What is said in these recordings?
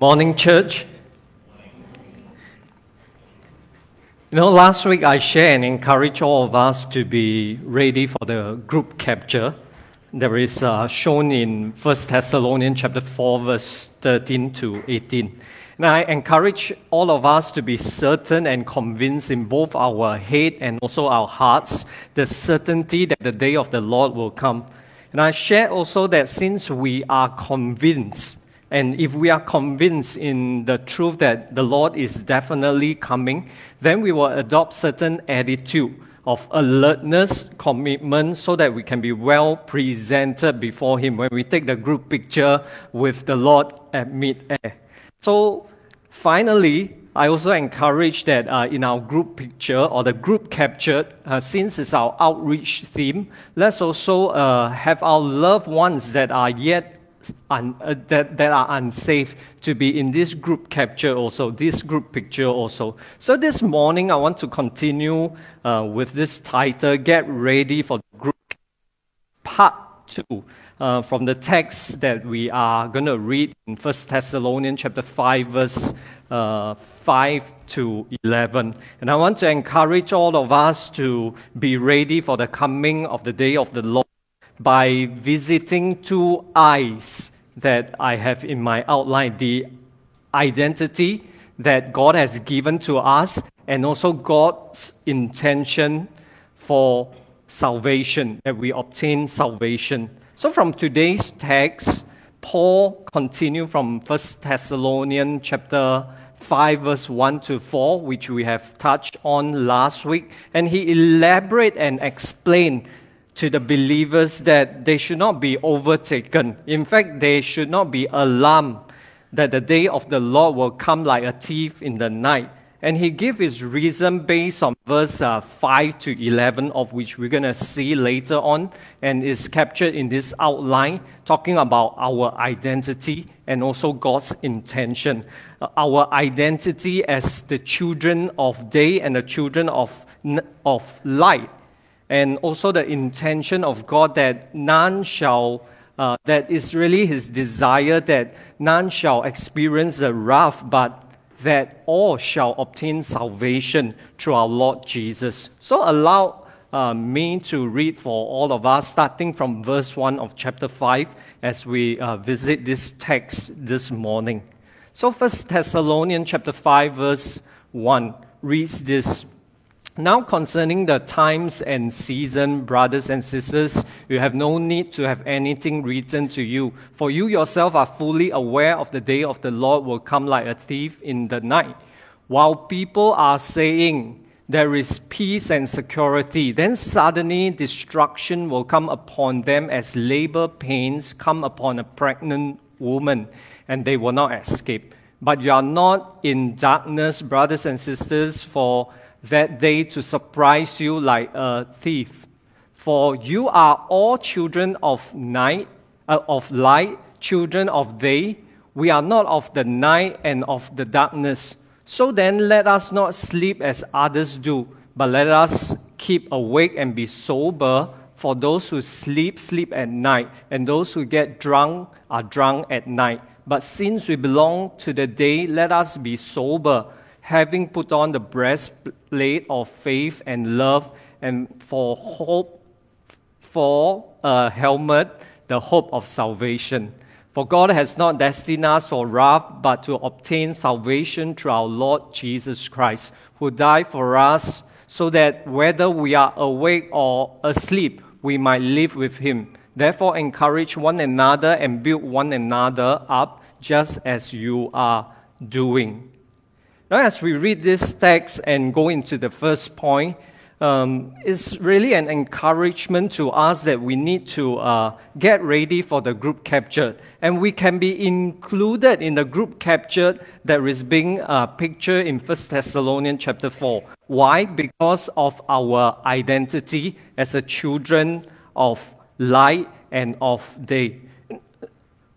Morning, church. You know, last week I shared and encouraged all of us to be ready for the group capture. There is uh, shown in 1 Thessalonians chapter 4, verse 13 to 18. And I encourage all of us to be certain and convinced in both our head and also our hearts the certainty that the day of the Lord will come. And I share also that since we are convinced and if we are convinced in the truth that the Lord is definitely coming, then we will adopt certain attitude of alertness, commitment, so that we can be well presented before Him when we take the group picture with the Lord at mid-air. So, finally, I also encourage that uh, in our group picture or the group captured, uh, since it's our outreach theme, let's also uh, have our loved ones that are yet un, uh, that, that are unsafe to be in this group capture also, this group picture also. So this morning I want to continue uh, with this title, Get Ready for Group Part 2. Uh, from the text that we are going to read in 1 Thessalonians chapter 5 verse uh, 5 to 11. And I want to encourage all of us to be ready for the coming of the day of the Lord by visiting two eyes that I have in my outline the identity that God has given to us and also God's intention for salvation, that we obtain salvation. So from today's text, Paul continued from 1 Thessalonians chapter 5 verse 1 to 4, which we have touched on last week, and he elaborate and explained to the believers that they should not be overtaken. In fact, they should not be alarmed that the day of the Lord will come like a thief in the night. And he gave his reason based on verse uh, 5 to 11, of which we're going to see later on, and is captured in this outline, talking about our identity and also God's intention. Uh, our identity as the children of day and the children of, of light and also the intention of God that none shall, uh, that is really his desire that none shall experience the wrath, but that all shall obtain salvation through our Lord Jesus. So allow uh, me to read for all of us, starting from verse 1 of chapter 5, as we uh, visit this text this morning. So, First Thessalonians chapter 5, verse 1 reads this now, concerning the times and season, brothers and sisters, you have no need to have anything written to you, for you yourself are fully aware of the day of the Lord will come like a thief in the night. While people are saying there is peace and security, then suddenly destruction will come upon them as labor pains come upon a pregnant woman, and they will not escape. But you are not in darkness, brothers and sisters, for that day to surprise you like a thief. For you are all children of night, uh, of light, children of day. We are not of the night and of the darkness. So then let us not sleep as others do, but let us keep awake and be sober. For those who sleep, sleep at night, and those who get drunk are drunk at night. But since we belong to the day, let us be sober having put on the breastplate of faith and love, and for hope, for a helmet, the hope of salvation. For God has not destined us for wrath, but to obtain salvation through our Lord Jesus Christ, who died for us, so that whether we are awake or asleep, we might live with him. Therefore, encourage one another and build one another up, just as you are doing. Now, as we read this text and go into the first point, um, it's really an encouragement to us that we need to uh, get ready for the group capture. And we can be included in the group capture that is being uh, pictured in 1 Thessalonians chapter 4. Why? Because of our identity as a children of light and of day.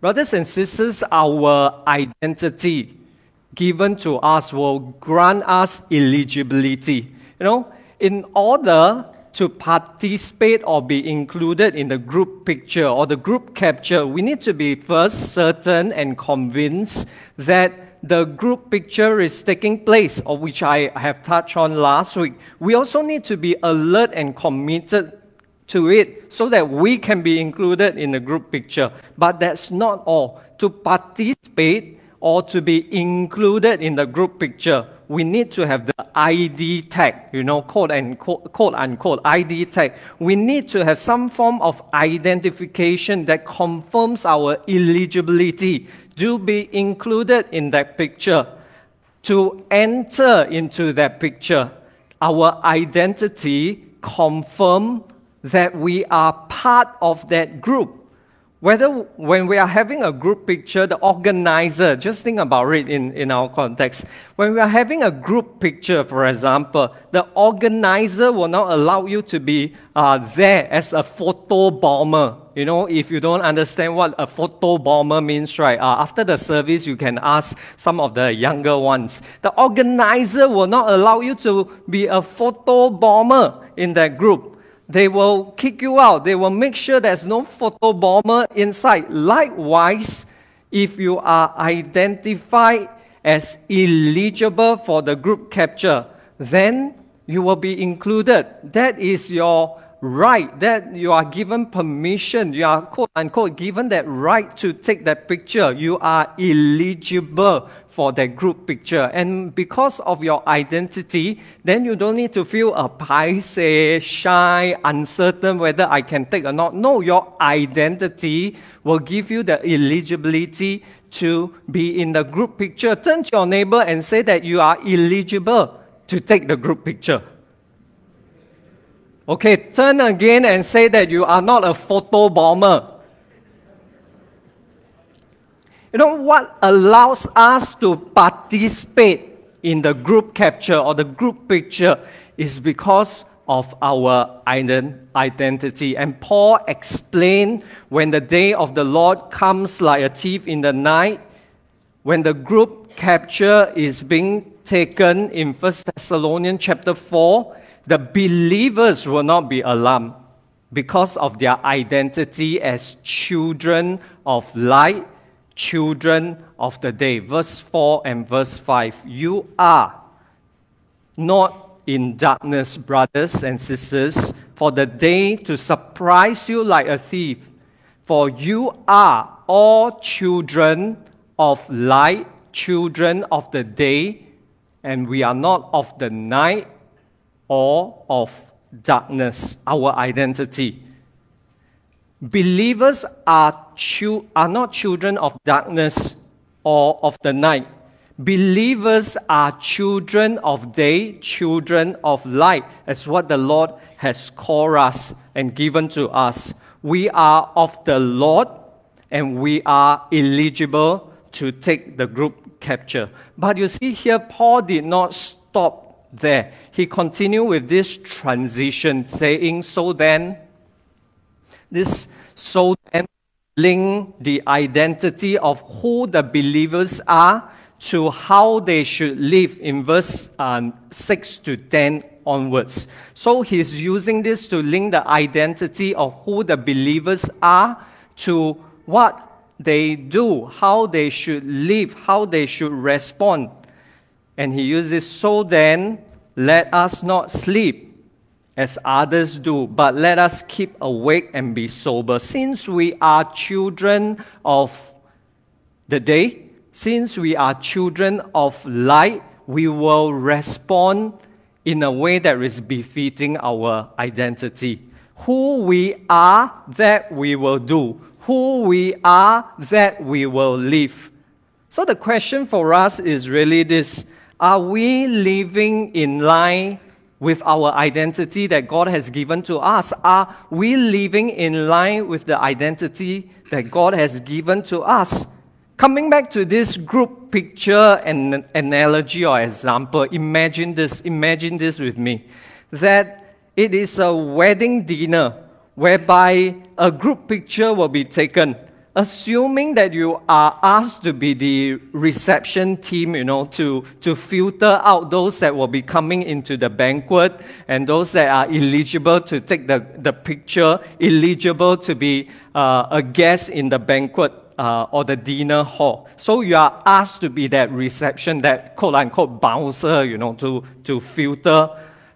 Brothers and sisters, our identity given to us will grant us eligibility. You know, in order to participate or be included in the group picture or the group capture, we need to be first certain and convinced that the group picture is taking place, or which I have touched on last week. We also need to be alert and committed to it so that we can be included in the group picture. But that's not all. To participate or to be included in the group picture, we need to have the ID tag, you know, quote and quote, quote unquote ID tag. We need to have some form of identification that confirms our eligibility to be included in that picture, to enter into that picture. Our identity confirm that we are part of that group. Whether when we are having a group picture, the organizer, just think about it in, in our context. When we are having a group picture, for example, the organizer will not allow you to be uh, there as a photo bomber. You know, if you don't understand what a photo bomber means, right? Uh, after the service, you can ask some of the younger ones. The organizer will not allow you to be a photo bomber in that group they will kick you out. They will make sure there's no photo bomber inside. Likewise, if you are identified as eligible for the group capture, then you will be included. That is your right, that you are given permission, you are quote unquote given that right to take that picture. You are eligible for that group picture. And because of your identity, then you don't need to feel a paiseh, shy, uncertain whether I can take or not. No, your identity will give you the eligibility to be in the group picture. Turn to your neighbor and say that you are eligible to take the group picture. Okay, turn again and say that you are not a photo bomber. You know what allows us to participate in the group capture or the group picture is because of our identity. And Paul explained when the day of the Lord comes like a thief in the night, when the group capture is being taken in 1 Thessalonians chapter 4, the believers will not be alarmed because of their identity as children of light, children of the day. Verse 4 and verse 5. You are not in darkness, brothers and sisters, for the day to surprise you like a thief. For you are all children of light, children of the day, and we are not of the night or of darkness, our identity. Believers are, chu- are not children of darkness or of the night. Believers are children of day, children of light, as what the Lord has called us and given to us. We are of the Lord and we are eligible to take the group capture. But you see here, Paul did not stop there. He continued with this transition, saying, So then, this so then link the identity of who the believers are to how they should live in verse um, 6 to 10 onwards. So he's using this to link the identity of who the believers are to what they do, how they should live, how they should respond and he uses, So then, let us not sleep as others do, but let us keep awake and be sober. Since we are children of the day, since we are children of light, we will respond in a way that is befitting our identity. Who we are, that we will do. Who we are, that we will live. So the question for us is really this are we living in line with our identity that God has given to us? Are we living in line with the identity that God has given to us? Coming back to this group picture and analogy or example, imagine this, imagine this with me. That it is a wedding dinner whereby a group picture will be taken assuming that you are asked to be the reception team, you know, to, to filter out those that will be coming into the banquet and those that are eligible to take the, the picture, eligible to be uh, a guest in the banquet uh, or the dinner hall. So you are asked to be that reception, that quote unquote bouncer, you know, to, to filter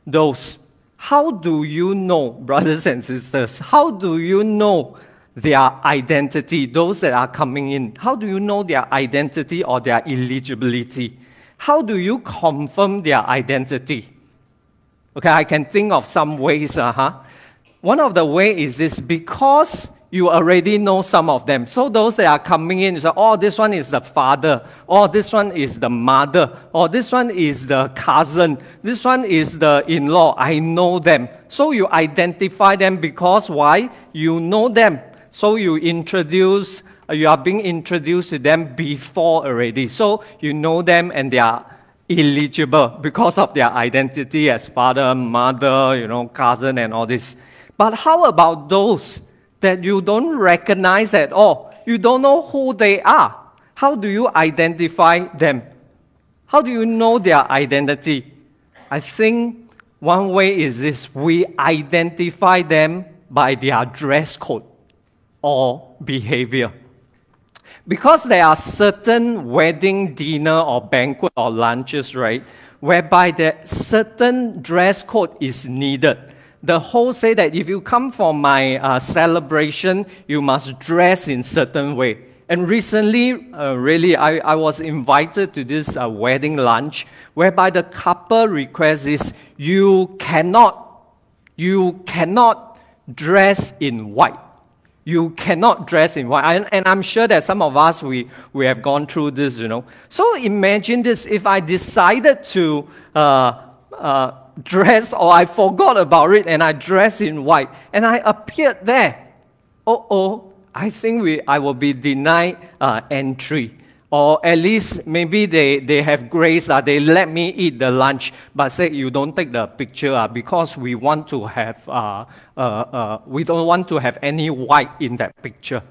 those. How do you know, brothers and sisters, how do you know their identity, those that are coming in? How do you know their identity or their eligibility? How do you confirm their identity? Okay, I can think of some ways. Uh-huh. One of the ways is this because you already know some of them. So those that are coming in, you say, oh, this one is the father, or oh, this one is the mother, or oh, this one is the cousin, this one is the in-law. I know them. So you identify them because why? You know them. So you introduce, uh, you are being introduced to them before already. So you know them and they are eligible because of their identity as father, mother, you know, cousin and all this. But how about those that you don't recognize at all. You don't know who they are. How do you identify them? How do you know their identity? I think one way is this we identify them by their dress code or behavior. Because there are certain wedding dinner or banquet or lunches, right, whereby the certain dress code is needed the whole say that if you come for my uh, celebration, you must dress in certain way. And recently, uh, really, I, I was invited to this uh, wedding lunch whereby the couple request is you cannot, you cannot dress in white. You cannot dress in white. And, and I'm sure that some of us, we, we have gone through this, you know. So imagine this, if I decided to uh, uh, dress or I forgot about it and I dress in white and I appeared there. Oh, oh, I think we, I will be denied uh, entry. Or at least maybe they, they have grace, uh, they let me eat the lunch, but say you don't take the picture uh, because we want to have, uh, uh, uh, we don't want to have any white in that picture.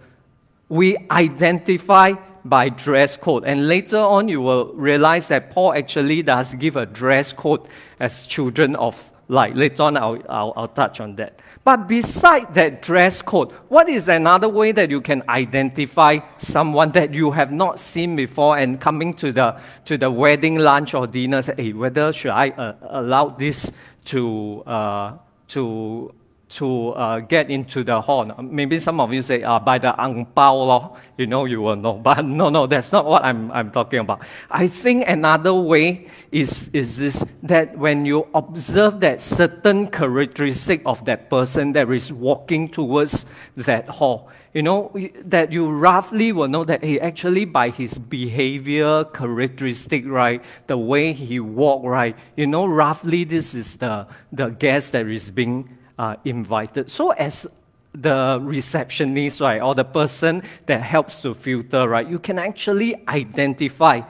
We identify by dress code. And later on, you will realize that Paul actually does give a dress code as children of light. Later on, I'll, I'll, I'll touch on that. But beside that dress code, what is another way that you can identify someone that you have not seen before and coming to the, to the wedding lunch or dinner, say, hey, whether should I uh, allow this to, uh, to to uh, get into the hall. Maybe some of you say, uh, by the ang pao you know, you will know. But no, no, that's not what I'm, I'm talking about. I think another way is, is this, that when you observe that certain characteristic of that person that is walking towards that hall, you know, that you roughly will know that he actually by his behavior characteristic, right, the way he walk, right, you know, roughly this is the, the guest that is being uh, invited. So as the receptionist, right, or the person that helps to filter, right, you can actually identify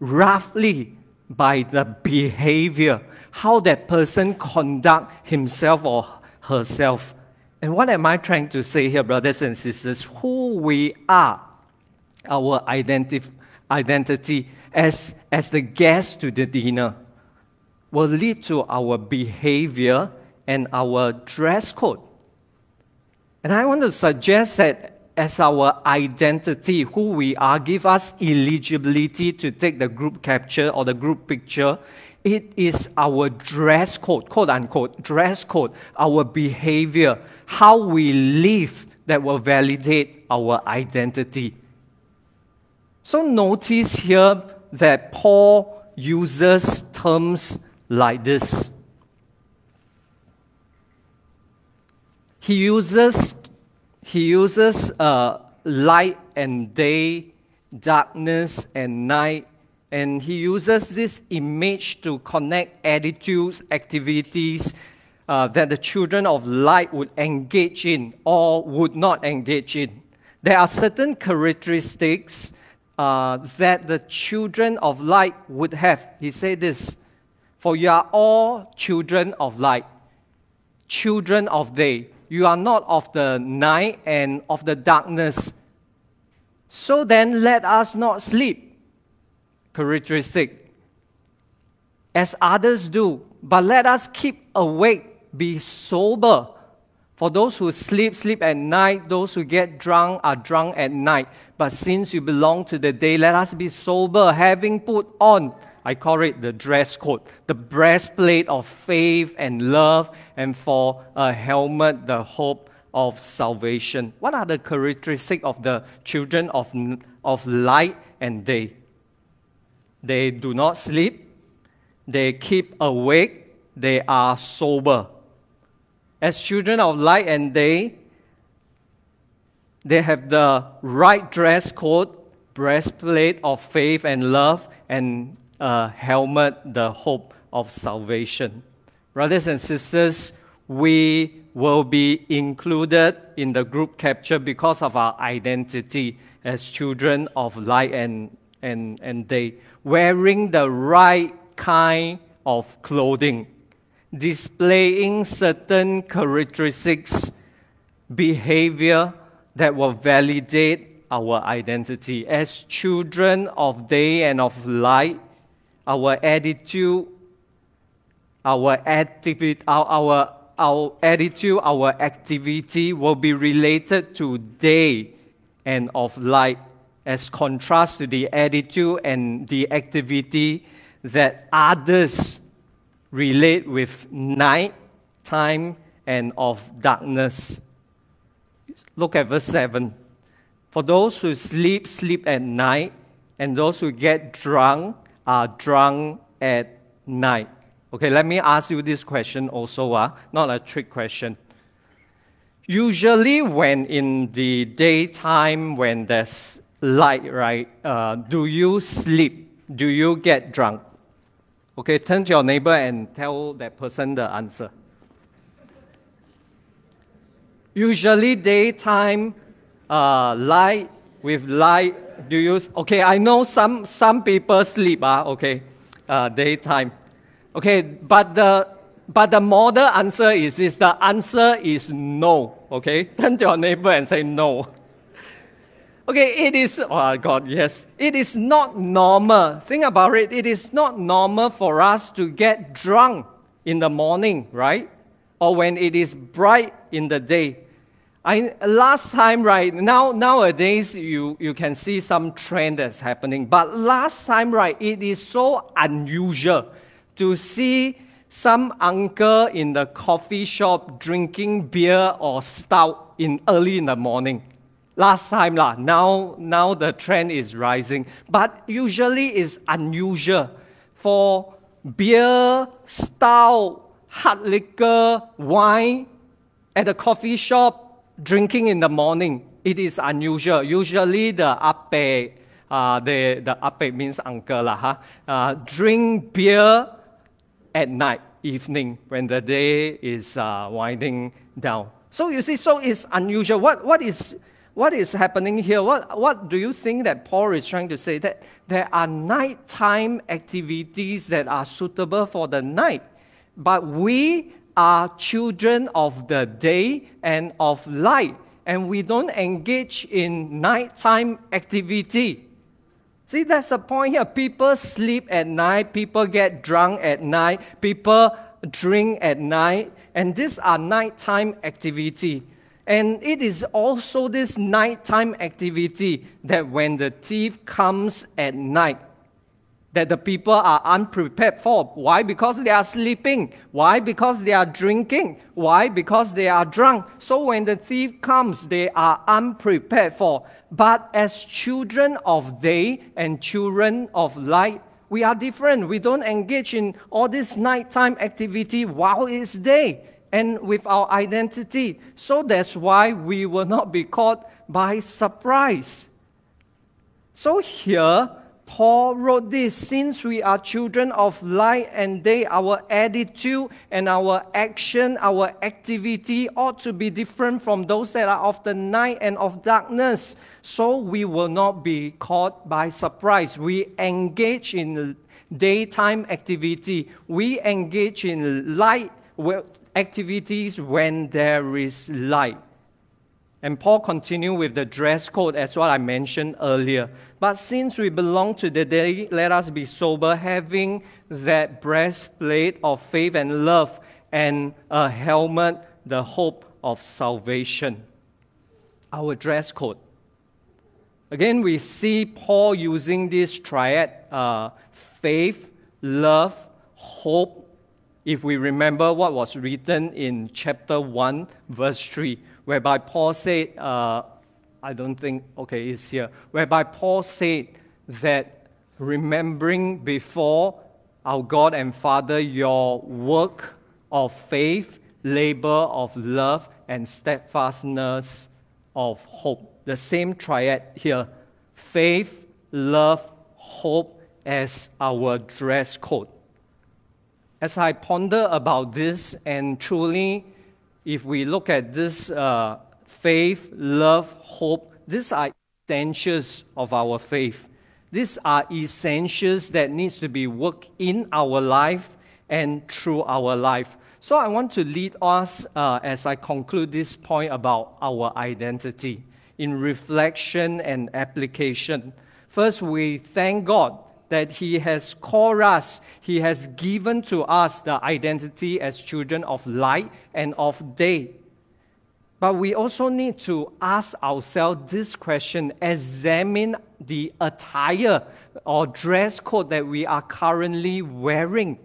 roughly by the behavior how that person conduct himself or herself. And what am I trying to say here, brothers and sisters? Who we are, our identif- identity as, as the guest to the dinner, will lead to our behavior and our dress code. And I want to suggest that as our identity, who we are, give us eligibility to take the group capture or the group picture. It is our dress code, quote unquote, dress code, our behavior, how we live that will validate our identity. So notice here that Paul uses terms like this he uses, he uses uh, light and day, darkness and night, and he uses this image to connect attitudes, activities uh, that the children of light would engage in or would not engage in. There are certain characteristics uh, that the children of light would have. He said this For you are all children of light, children of day you are not of the night and of the darkness. So then let us not sleep. Characteristic. As others do, but let us keep awake, be sober. For those who sleep, sleep at night. Those who get drunk are drunk at night. But since you belong to the day, let us be sober, having put on, I call it the dress code, the breastplate of faith and love, and for a helmet, the hope of salvation. What are the characteristics of the children of, of light and day? They do not sleep, they keep awake, they are sober. As children of light and day, they have the right dress code, breastplate of faith and love, and a helmet, the hope of salvation. Brothers and sisters, we will be included in the group capture because of our identity as children of light and, and, and day, wearing the right kind of clothing, displaying certain characteristics, behavior that will validate our identity. As children of day and of light, our attitude, our activity, our, our, our attitude, our activity will be related to day and of light, as contrast to the attitude and the activity that others relate with night time and of darkness. Look at verse 7. For those who sleep, sleep at night, and those who get drunk are drunk at night. Okay, let me ask you this question also, uh, not a trick question. Usually, when in the daytime, when there's light, right, uh, do you sleep? Do you get drunk? Okay, turn to your neighbor and tell that person the answer. Usually, daytime, uh, light with light. Do you? Okay, I know some some people sleep. Uh, okay, uh, daytime. Okay, but the but the model answer is is the answer is no. Okay, turn to your neighbor and say no. Okay, it is, oh God, yes. It is not normal. Think about it. It is not normal for us to get drunk in the morning, right? Or when it is bright in the day. I, last time, right, now, nowadays, you, you can see some trend that's happening. But last time, right, it is so unusual to see some uncle in the coffee shop drinking beer or stout in early in the morning last time lah. Now, now the trend is rising, but usually it's unusual for beer, stout, hard liquor, wine at a coffee shop drinking in the morning. It is unusual. Usually the ape, uh, the, the ape means uncle lah, huh? uh, drink beer at night, evening, when the day is uh, winding down. So you see, so it's unusual. What, what is what is happening here? What, what do you think that Paul is trying to say? That there are nighttime activities that are suitable for the night, but we are children of the day and of light, and we don't engage in nighttime activity. See, that's the point here. People sleep at night, people get drunk at night, people drink at night, and these are nighttime activity. And it is also this nighttime activity that when the thief comes at night, that the people are unprepared for. Why? Because they are sleeping. Why? Because they are drinking. Why? Because they are drunk. So when the thief comes, they are unprepared for. But as children of day and children of light, we are different. We don't engage in all this nighttime activity while it's day and with our identity. So that's why we will not be caught by surprise. So here, Paul wrote this since we are children of light and day, our attitude and our action, our activity ought to be different from those that are of the night and of darkness. So we will not be caught by surprise. We engage in daytime activity, we engage in light activities when there is light. And Paul continued with the dress code as what I mentioned earlier. But since we belong to the day, let us be sober, having that breastplate of faith and love, and a helmet, the hope of salvation. Our dress code. Again, we see Paul using this triad uh, faith, love, hope. If we remember what was written in chapter 1, verse 3, whereby Paul said, uh, I don't think, okay, it's here, whereby Paul said that remembering before our God and Father your work of faith, labor of love, and steadfastness of hope. The same triad here faith, love, hope as our dress code. As I ponder about this, and truly, if we look at this uh, faith, love, hope, these are essentials of our faith. These are essentials that needs to be worked in our life and through our life. So I want to lead us uh, as I conclude this point about our identity in reflection and application. First, we thank God that He has called us, He has given to us the identity as children of light and of day. But we also need to ask ourselves this question examine the attire or dress code that we are currently wearing.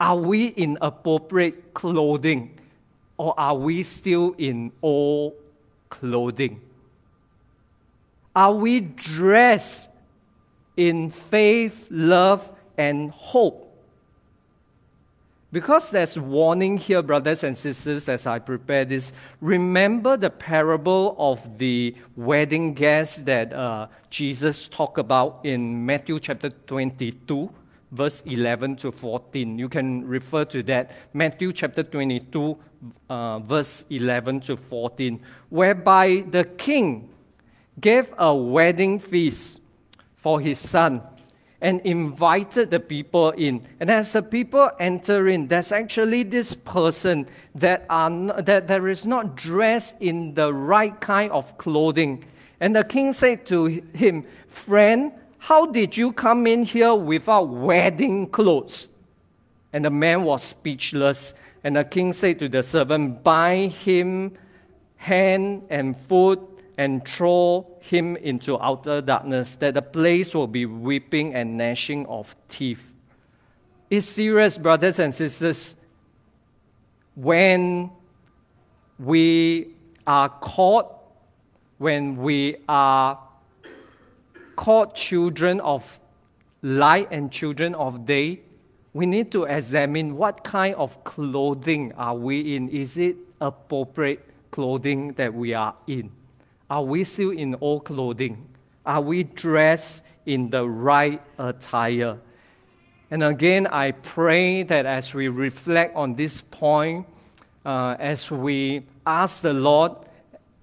Are we in appropriate clothing or are we still in old clothing? Are we dressed in faith, love, and hope? Because there's warning here, brothers and sisters, as I prepare this. Remember the parable of the wedding guests that uh, Jesus talked about in Matthew chapter 22, verse 11 to 14. You can refer to that. Matthew chapter 22, uh, verse 11 to 14, whereby the king gave a wedding feast for his son and invited the people in. And as the people enter in, there's actually this person that, are, that there is not dressed in the right kind of clothing. And the king said to him, Friend, how did you come in here without wedding clothes? And the man was speechless. And the king said to the servant, Bind him hand and foot and throw him into outer darkness, that the place will be weeping and gnashing of teeth. It's serious, brothers and sisters. When we are caught, when we are called children of light and children of day, we need to examine what kind of clothing are we in. Is it appropriate clothing that we are in? Are we still in old clothing? Are we dressed in the right attire? And again, I pray that as we reflect on this point, uh, as we ask the Lord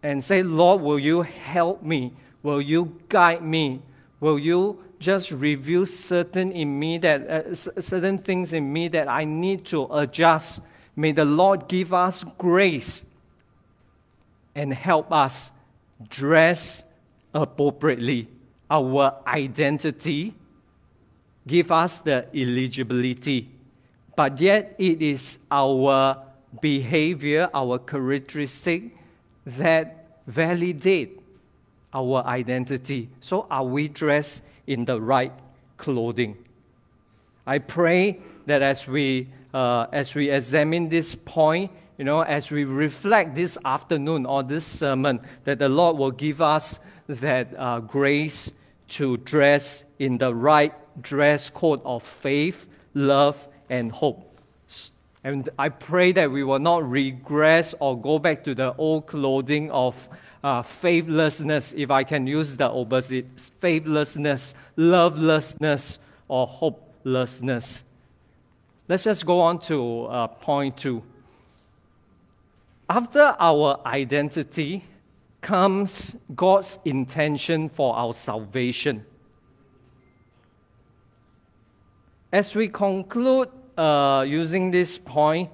and say, Lord, will you help me? Will you guide me? Will you just reveal certain in me that uh, certain things in me that I need to adjust? May the Lord give us grace and help us dress appropriately, our identity, give us the eligibility. But yet, it is our behavior, our characteristic that validate our identity. So, are we dressed in the right clothing? I pray that as we uh, as we examine this point, you know, as we reflect this afternoon or this sermon, that the Lord will give us that uh, grace to dress in the right dress code of faith, love, and hope. And I pray that we will not regress or go back to the old clothing of uh, faithlessness, if I can use the opposite faithlessness, lovelessness, or hopelessness. Let's just go on to uh, point two. After our identity comes God's intention for our salvation. As we conclude uh, using this point,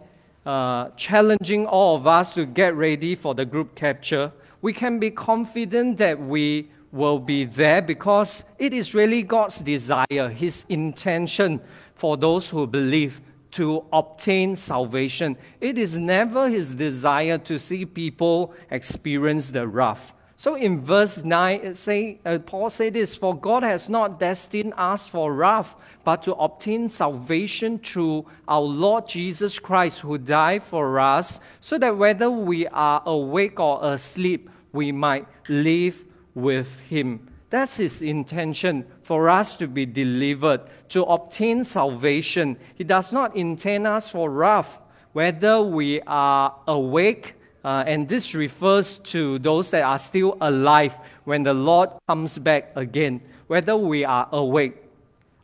uh, challenging all of us to get ready for the group capture, we can be confident that we will be there because it is really God's desire, His intention for those who believe to obtain salvation. It is never His desire to see people experience the wrath. So in verse 9, it say, uh, Paul said this For God has not destined us for wrath, but to obtain salvation through our Lord Jesus Christ, who died for us, so that whether we are awake or asleep, we might live with Him. That's His intention for us to be delivered, to obtain salvation. He does not intend us for wrath, whether we are awake uh, and this refers to those that are still alive when the Lord comes back again, whether we are awake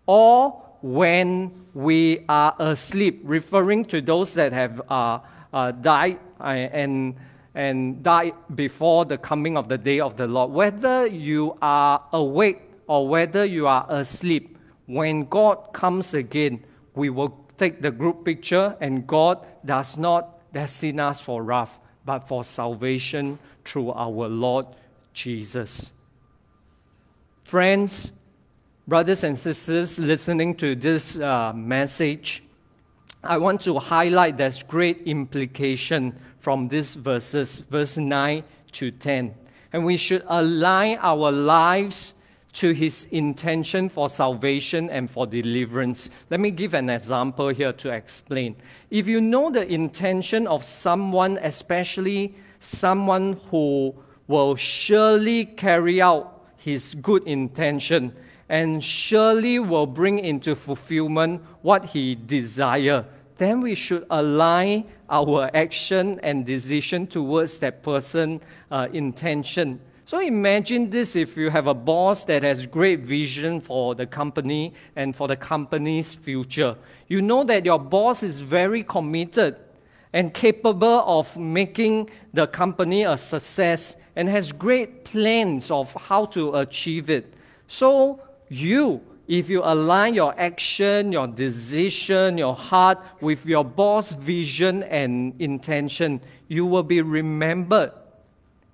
or when we are asleep, referring to those that have uh, uh, died uh, and, and die before the coming of the day of the Lord. Whether you are awake or whether you are asleep, when God comes again, we will take the group picture, and God does not destine us for wrath but for salvation through our Lord Jesus. Friends, brothers and sisters listening to this uh, message, I want to highlight there's great implication from these verses, verse 9 to 10. And we should align our lives to his intention for salvation and for deliverance. Let me give an example here to explain. If you know the intention of someone, especially someone who will surely carry out his good intention and surely will bring into fulfillment what he desire, then we should align our action and decision towards that person uh, intention so imagine this if you have a boss that has great vision for the company and for the company's future. You know that your boss is very committed and capable of making the company a success and has great plans of how to achieve it. So you if you align your action, your decision, your heart with your boss' vision and intention, you will be remembered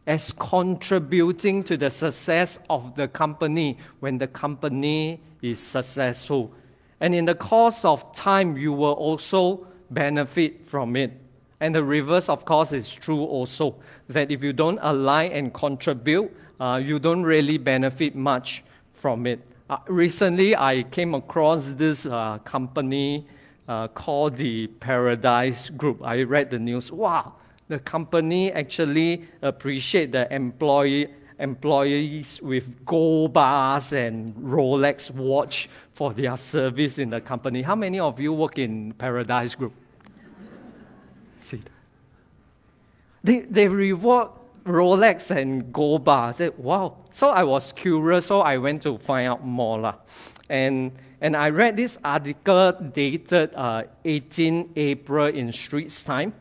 as contributing to the success of the company when the company is successful. And in the course of time, you will also benefit from it. And the reverse, of course, is true also that if you don't align and contribute, uh, you don't really benefit much from it. Uh, recently, I came across this uh, company uh, called the Paradise Group. I read the news. Wow, the company actually appreciate the employee employees with gold bars and Rolex watch for their service in the company. How many of you work in Paradise Group? See, they they reward Rolex and gold bars. I said, wow. So I was curious, so I went to find out more lah. And and I read this article dated uh, 18 April in Straits Time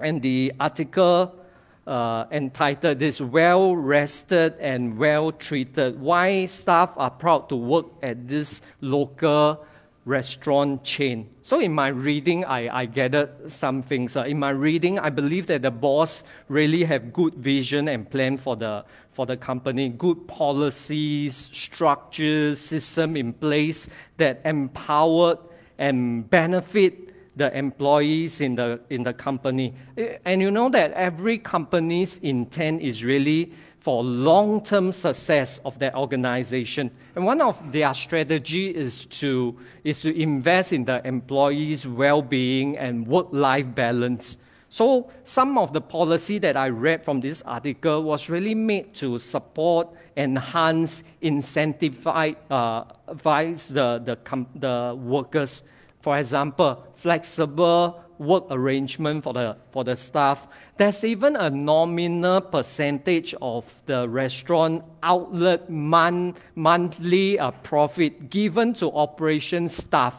and the article uh, entitled this well rested and well treated why staff are proud to work at this local restaurant chain so in my reading i, I gathered some things uh, in my reading i believe that the boss really have good vision and plan for the for the company good policies structures system in place that empowered and benefit the employees in the, in the company. And you know that every company's intent is really for long-term success of their organization. And one of their strategy is to, is to invest in the employees' well-being and work-life balance. So some of the policy that I read from this article was really made to support, enhance, incentivize uh, the, the, the workers. For example, flexible work arrangement for the, for the staff. There's even a nominal percentage of the restaurant outlet month, monthly uh, profit given to operation staff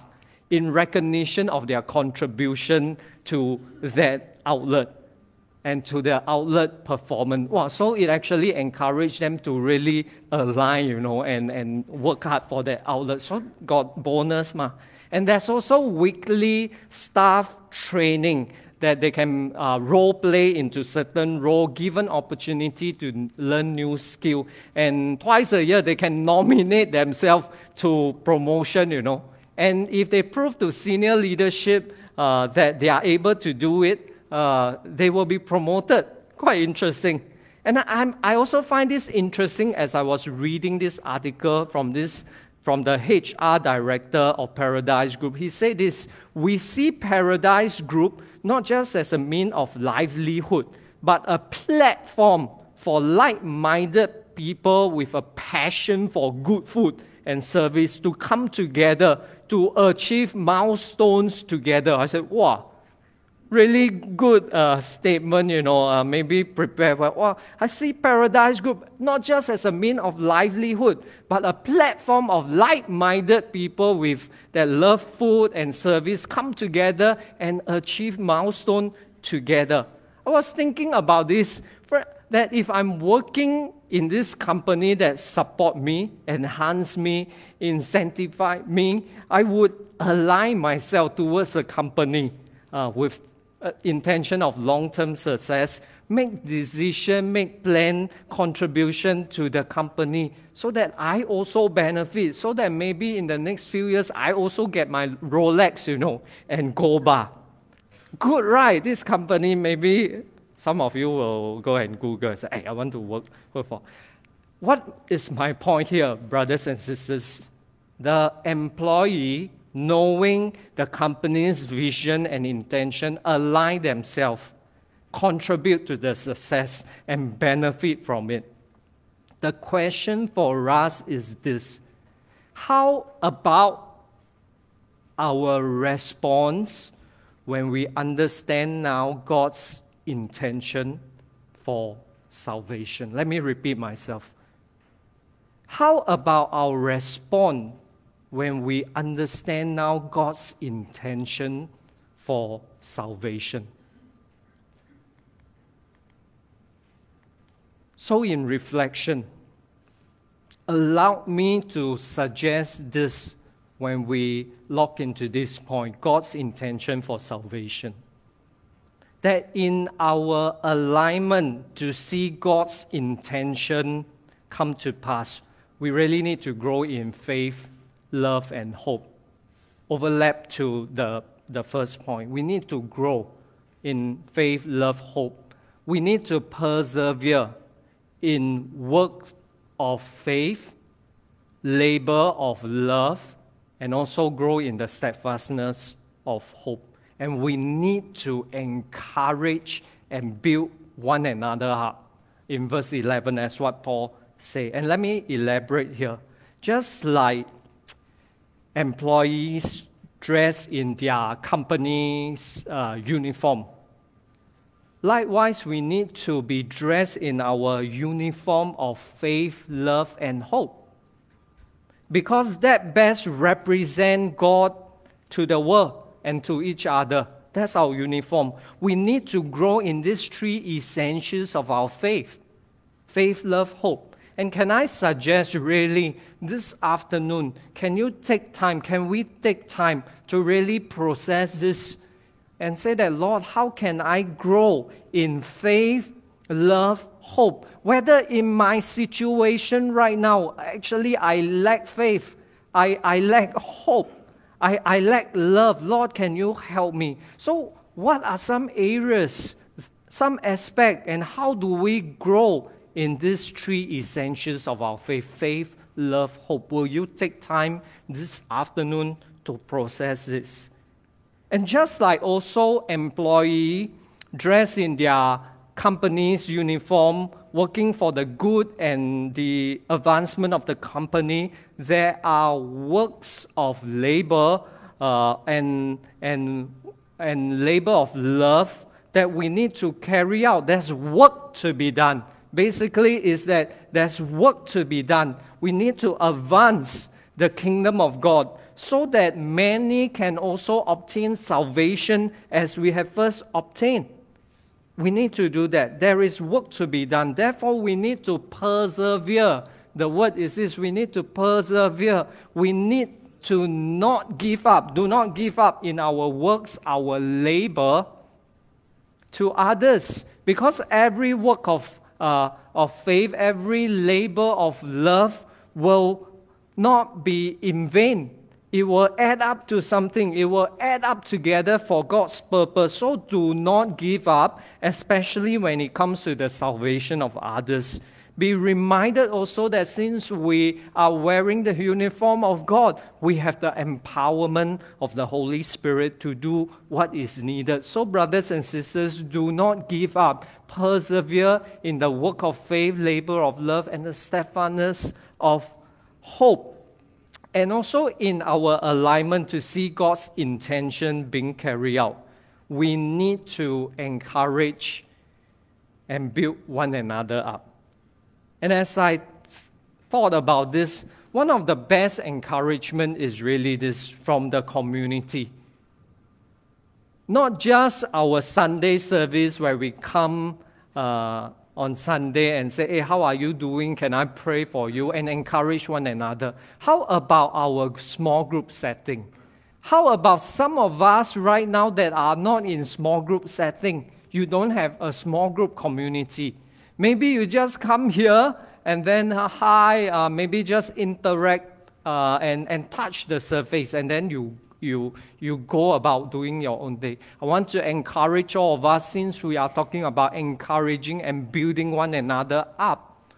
in recognition of their contribution to that outlet and to their outlet performance. Wow, so it actually encouraged them to really align, you know, and, and work hard for their outlet. So got bonus ma. And there's also weekly staff training that they can uh, role play into certain role, given opportunity to learn new skill. And twice a year, they can nominate themselves to promotion, you know. And if they prove to senior leadership uh, that they are able to do it, uh, they will be promoted. Quite interesting. And I'm, I also find this interesting as I was reading this article from this from the HR director of Paradise Group. He said this We see Paradise Group not just as a mean of livelihood, but a platform for like minded people with a passion for good food and service to come together to achieve milestones together. I said, wow, really good uh, statement, you know, uh, maybe prepare for. Well, I see Paradise Group not just as a mean of livelihood, but a platform of like-minded people with that love food and service come together and achieve milestone together. I was thinking about this that if I'm working in this company that support me, enhance me, incentivize me, I would align myself towards a company uh, with uh, intention of long-term success, make decision, make plan, contribution to the company so that I also benefit, so that maybe in the next few years I also get my Rolex, you know, and go bar. Good, right? This company, maybe some of you will go and Google and say, hey, I want to work, work for. What is my point here, brothers and sisters? The employee knowing the company's vision and intention, align themselves, contribute to the success, and benefit from it. The question for us is this How about our response when we understand now God's intention for salvation? Let me repeat myself. How about our response when we understand now God's intention for salvation. So, in reflection, allow me to suggest this when we lock into this point God's intention for salvation. That in our alignment to see God's intention come to pass, we really need to grow in faith love, and hope overlap to the, the first point. We need to grow in faith, love, hope. We need to persevere in works of faith, labor of love, and also grow in the steadfastness of hope. And we need to encourage and build one another up. In verse 11, as what Paul say. And let me elaborate here. Just like employees dress in their company's uh, uniform. Likewise, we need to be dressed in our uniform of faith, love, and hope. Because that best represents God to the world and to each other. That's our uniform. We need to grow in these three essentials of our faith faith, love, hope. And can I suggest really this afternoon, can you take time, can we take time to really process this and say that, Lord, how can I grow in faith, love, hope? Whether in my situation right now, actually, I lack faith, I, I lack hope, I, I lack love. Lord, can you help me? So, what are some areas, some aspect, and how do we grow in these three essentials of our faith faith, love, hope. Will you take time this afternoon to process this? And just like also employee dressed in their company's uniform, working for the good and the advancement of the company, there are works of labor uh, and, and, and labor of love that we need to carry out. There's work to be done basically is that there's work to be done. We need to advance the kingdom of God so that many can also obtain salvation as we have first obtained. We need to do that. There is work to be done. Therefore, we need to persevere. The word is this we need to persevere. We need to not give up. Do not give up in our works, our labor, to others because every work of, uh, of faith, every labor of love will not be in vain. It will add up to something. It will add up together for God's purpose. So do not give up, especially when it comes to the salvation of others. Be reminded also that since we are wearing the uniform of God, we have the empowerment of the Holy Spirit to do what is needed. So, brothers and sisters, do not give up. Persevere in the work of faith, labor of love, and the steadfastness of hope. And also in our alignment to see God's intention being carried out, we need to encourage and build one another up. And as I thought about this, one of the best encouragement is really this from the community. Not just our Sunday service where we come uh, on Sunday and say, Hey, how are you doing? Can I pray for you? And encourage one another. How about our small group setting? How about some of us right now that are not in small group setting? You don't have a small group community. Maybe you just come here and then uh, hi, uh, maybe just interact uh, and, and touch the surface, and then you, you, you go about doing your own day. I want to encourage all of us, since we are talking about encouraging and building one another up.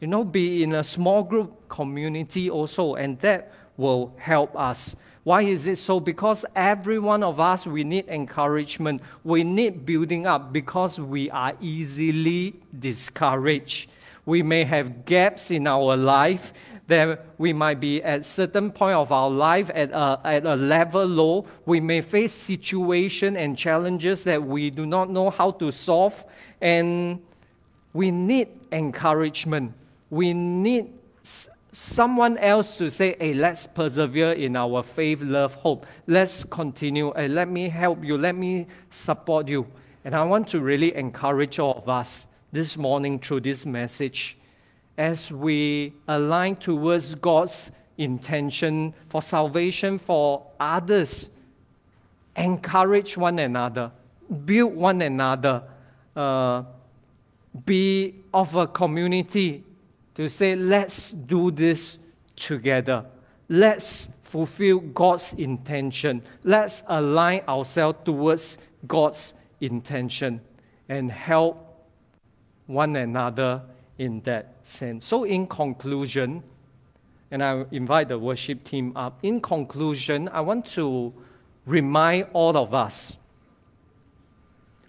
You know, be in a small group community also, and that will help us. Why is it so? Because every one of us, we need encouragement. We need building up because we are easily discouraged. We may have gaps in our life that we might be at certain point of our life at a, at a level low. We may face situation and challenges that we do not know how to solve. And we need encouragement. We need someone else to say, hey, let's persevere in our faith, love, hope. Let's continue. Hey, let me help you. Let me support you. And I want to really encourage all of us this morning through this message as we align towards God's intention for salvation for others. Encourage one another, build one another, uh, be of a community to say, let's do this together. Let's fulfill God's intention. Let's align ourselves towards God's intention and help one another in that sense. So, in conclusion, and I invite the worship team up. In conclusion, I want to remind all of us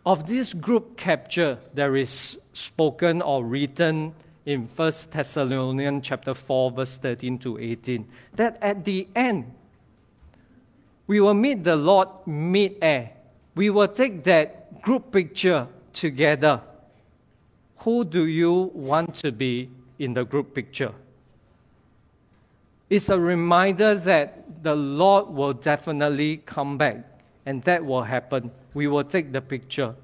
of this group capture that is spoken or written in 1 Thessalonians chapter 4 verse 13 to 18 that at the end we will meet the Lord mid-air. We will take that group picture together. Who do you want to be in the group picture? It's a reminder that the Lord will definitely come back, and that will happen. We will take the picture.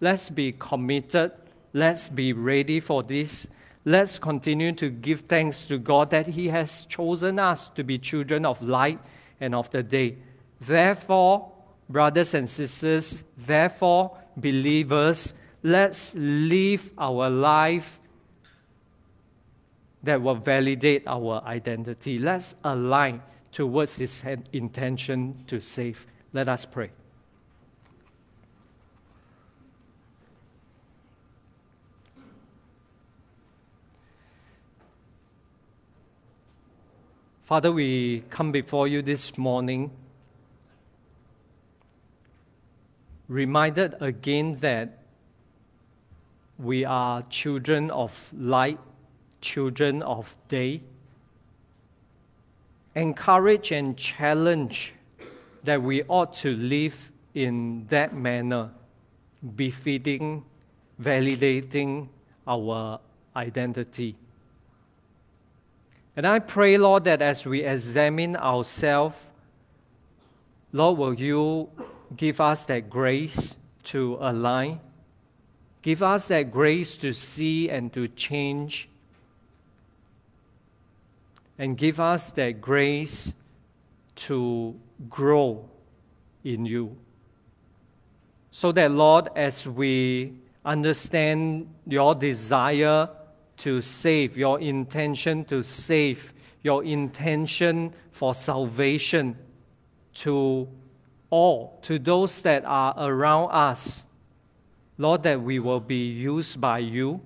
Let's be committed. Let's be ready for this let's continue to give thanks to God that He has chosen us to be children of light and of the day. Therefore, brothers and sisters, therefore, believers, let's live our life that will validate our identity. Let's align towards His intention to save. Let us pray. Father, we come before you this morning, reminded again that we are children of light, children of day. Encourage and challenge that we ought to live in that manner, befitting, validating our identity. And I pray, Lord, that as we examine ourselves, Lord, will you give us that grace to align? Give us that grace to see and to change. And give us that grace to grow in you. So that, Lord, as we understand your desire to save, your intention to save, your intention for salvation to all, to those that are around us, Lord, that we will be used by you.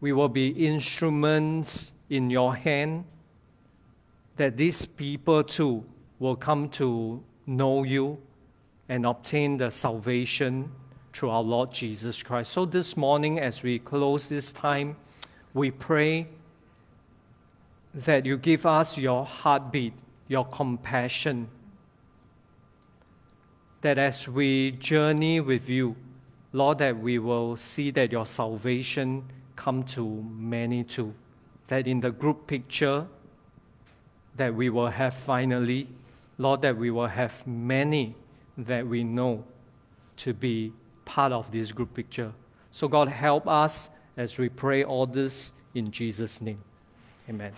We will be instruments in your hand, that these people too will come to know you and obtain the salvation through our Lord Jesus Christ. So this morning, as we close this time, we pray that you give us your heartbeat, your compassion, that as we journey with you, Lord, that we will see that your salvation come to many too. That in the group picture that we will have finally, Lord, that we will have many that we know to be part of this group picture. So, God, help us as we pray all this in Jesus' name. Amen.